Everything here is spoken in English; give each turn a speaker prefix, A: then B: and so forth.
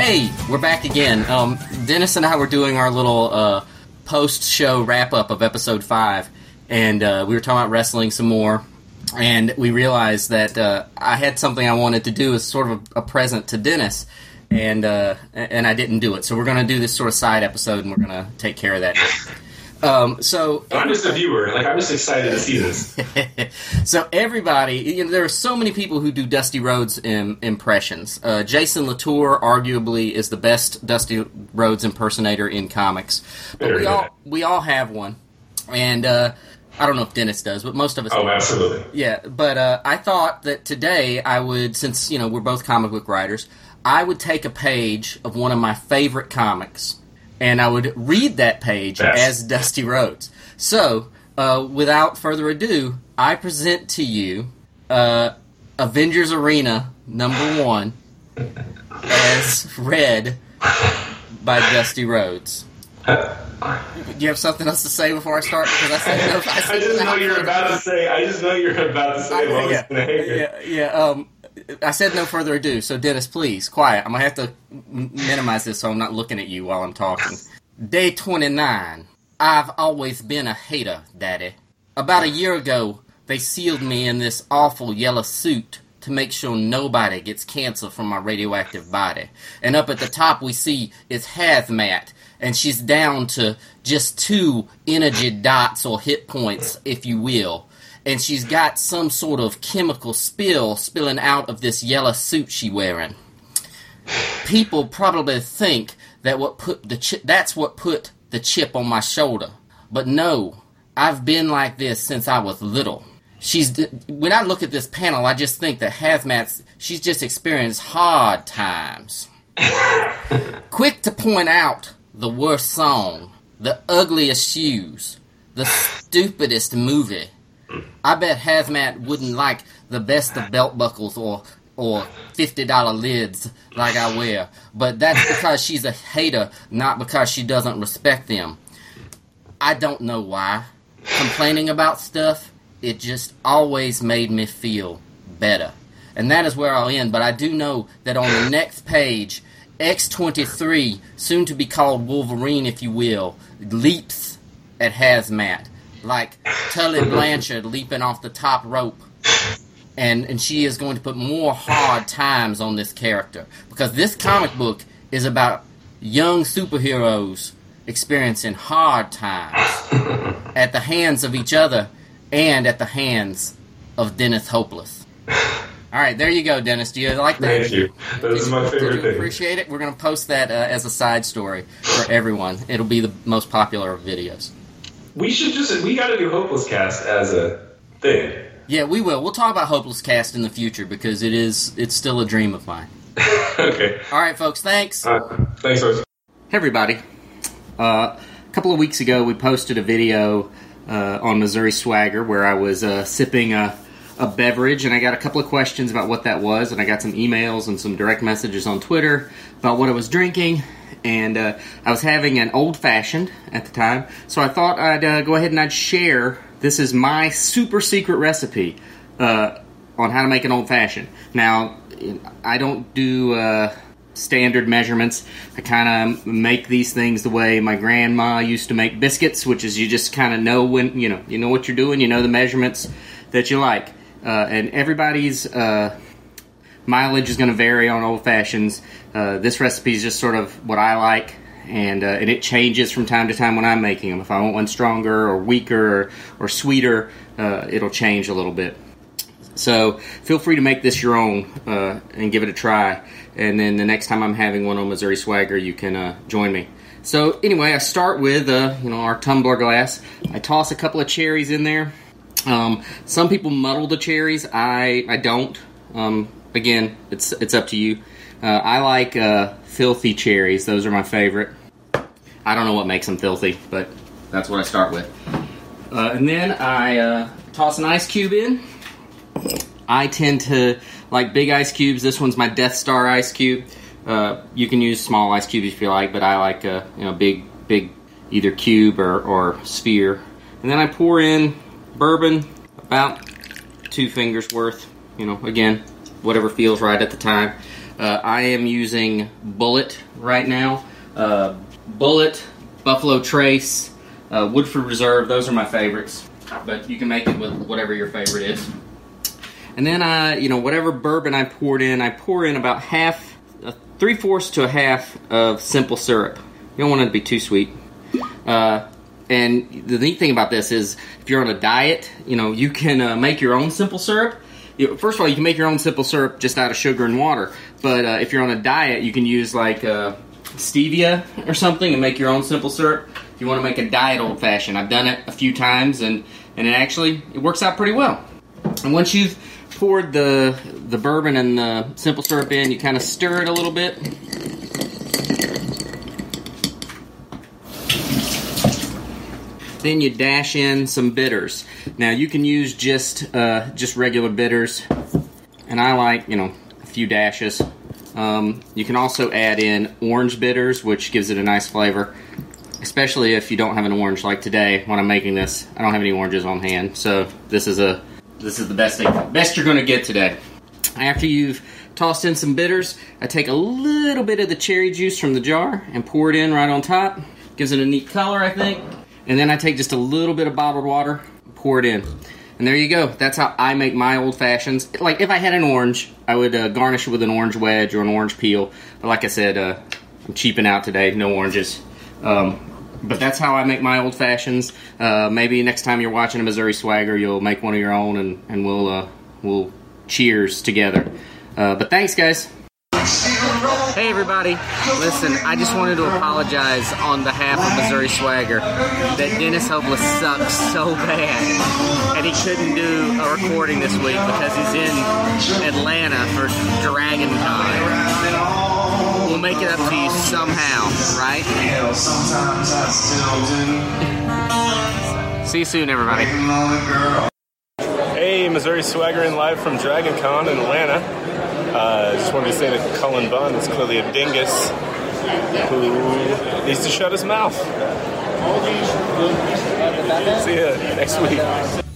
A: Hey, we're back again. Um, Dennis and I were doing our little uh, post-show wrap-up of episode five, and uh, we were talking about wrestling some more. And we realized that uh, I had something I wanted to do as sort of a, a present to Dennis, and uh, and I didn't do it. So we're going to do this sort of side episode, and we're going to take care of that. Um, so
B: I'm just a viewer. Like I'm just excited to see this.
A: so everybody, you know, there are so many people who do Dusty Rhodes Im- impressions. Uh, Jason Latour, arguably, is the best Dusty Rhodes impersonator in comics. But we all we all have one, and uh, I don't know if Dennis does, but most of us.
B: Oh,
A: do.
B: absolutely.
A: Yeah, but uh, I thought that today I would, since you know we're both comic book writers, I would take a page of one of my favorite comics, and I would read that page
B: Yes.
A: as Dusty Rhodes. So, uh, without further ado, I present to you uh, Avengers Arena number one, as read by Dusty Rhodes. Do you have something else to say before I start? Because I said no. I,
B: I just know you're about to say. I just know you're about to say. what
A: yeah, yeah, yeah. Um, I said no further ado. So Dennis, please, quiet. I'm gonna have to minimize this so I'm not looking at you while I'm talking. Day 29. I've always been a hater, Daddy. About a year ago, they sealed me in this awful yellow suit to make sure nobody gets cancer from my radioactive body. And up at the top, we see it's hazmat, and she's down to just two energy dots or hit points, if you will and she's got some sort of chemical spill spilling out of this yellow suit she wearing. People probably think that what put the chi- that's what put the chip on my shoulder, but no, I've been like this since I was little. She's when I look at this panel, I just think that Hazmat's she's just experienced hard times. Quick to point out the worst song, the ugliest shoes, the stupidest movie. I bet Hazmat wouldn't like the best of belt buckles or or fifty dollar lids like I wear, but that's because she's a hater, not because she doesn't respect them. I don't know why. Complaining about stuff, it just always made me feel better. And that is where I'll end, but I do know that on the next page, X23, soon to be called Wolverine, if you will, leaps at Hazmat. Like Tully Blanchard leaping off the top rope. And, and she is going to put more hard times on this character. Because this comic book is about young superheroes experiencing hard times at the hands of each other and at the hands of Dennis Hopeless. All right, there you go, Dennis. Do you like that?
B: Thank you. That is my
A: Did
B: favorite
A: you appreciate it? We're going to post that uh, as a side story for everyone. It'll be the most popular of videos.
B: We should just. We got to do Hopeless Cast as a thing.
A: Yeah, we will. We'll talk about Hopeless Cast in the future because it is it's still a dream of mine.
B: okay.
A: All right, folks. Thanks.
B: Uh, thanks, Rose.
A: Hey, everybody. Uh, a couple of weeks ago, we posted a video uh, on Missouri Swagger where I was uh, sipping a, a beverage, and I got a couple of questions about what that was, and I got some emails and some direct messages on Twitter about what I was drinking. And uh, I was having an old fashioned at the time, so I thought I'd uh, go ahead and I'd share. This is my super secret recipe uh, on how to make an old fashioned. Now, I don't do uh, standard measurements. I kind of make these things the way my grandma used to make biscuits, which is you just kind of know when you know you know what you're doing. You know the measurements that you like, and everybody's uh, mileage is going to vary on old fashions. Uh, this recipe is just sort of what I like, and uh, and it changes from time to time when I'm making them. If I want one stronger or weaker or, or sweeter, uh, it'll change a little bit. So feel free to make this your own uh, and give it a try. And then the next time I'm having one on Missouri Swagger, you can uh, join me. So anyway, I start with uh, you know our tumbler glass. I toss a couple of cherries in there. Um, some people muddle the cherries. I I don't. Um, again, it's it's up to you. Uh, I like uh, filthy cherries. Those are my favorite. I don't know what makes them filthy, but that's what I start with. Uh, and then I uh, toss an ice cube in. I tend to like big ice cubes. This one's my Death Star ice cube. Uh, you can use small ice cubes if you like, but I like a you know big big either cube or, or sphere. And then I pour in bourbon, about two fingers worth. You know, again, whatever feels right at the time. Uh, I am using Bulleit right now. Uh, Bulleit, Buffalo Trace, uh, Woodford Reserve. Those are my favorites. But you can make it with whatever your favorite is. And then I, you know, whatever bourbon I poured in, I pour in about half, uh, three fourths to a half of simple syrup. You don't want it to be too sweet. Uh, and the neat thing about this is, if you're on a diet, you know, you can uh, make your own simple syrup. First of all, you can make your own simple syrup just out of sugar and water. But uh, if you're on a diet, you can use like uh, stevia or something and make your own simple syrup. If you want to make a diet old fashioned, I've done it a few times, and and it actually it works out pretty well. And once you've poured the the bourbon and the simple syrup in, you kind of stir it a little bit. Then you dash in some bitters. Now you can use just uh, just regular bitters, and I like you know a few dashes. Um, you can also add in orange bitters, which gives it a nice flavor, especially if you don't have an orange. Like today, when I'm making this, I don't have any oranges on hand, so this is a this is the best thing, best you're going to get today. After you've tossed in some bitters, I take a little bit of the cherry juice from the jar and pour it in right on top. Gives it a neat color, I think. And then I take just a little bit of bottled water, pour it in. And there you go. That's how I make my old fashions. Like if I had an orange, I would uh, garnish it with an orange wedge or an orange peel. But like I said, uh, I'm cheaping out today. No oranges. Um, but that's how I make my old fashions. Uh, maybe next time you're watching a Missouri Swagger, you'll make one of your own, and and we'll uh, we'll cheers together. Uh, but thanks, guys. Hey everybody, listen, I just wanted to apologize on behalf of Missouri Swagger that Dennis Hopeless sucks so bad and he couldn't do a recording this week because he's in Atlanta for Dragon Con. We'll make it up to you somehow, right? See you soon, everybody.
C: Hey, Missouri Swagger in live from Dragon Con in Atlanta. Uh, just wanted to say that Cullen Bunn is clearly a dingus who needs to shut his mouth. See you next week.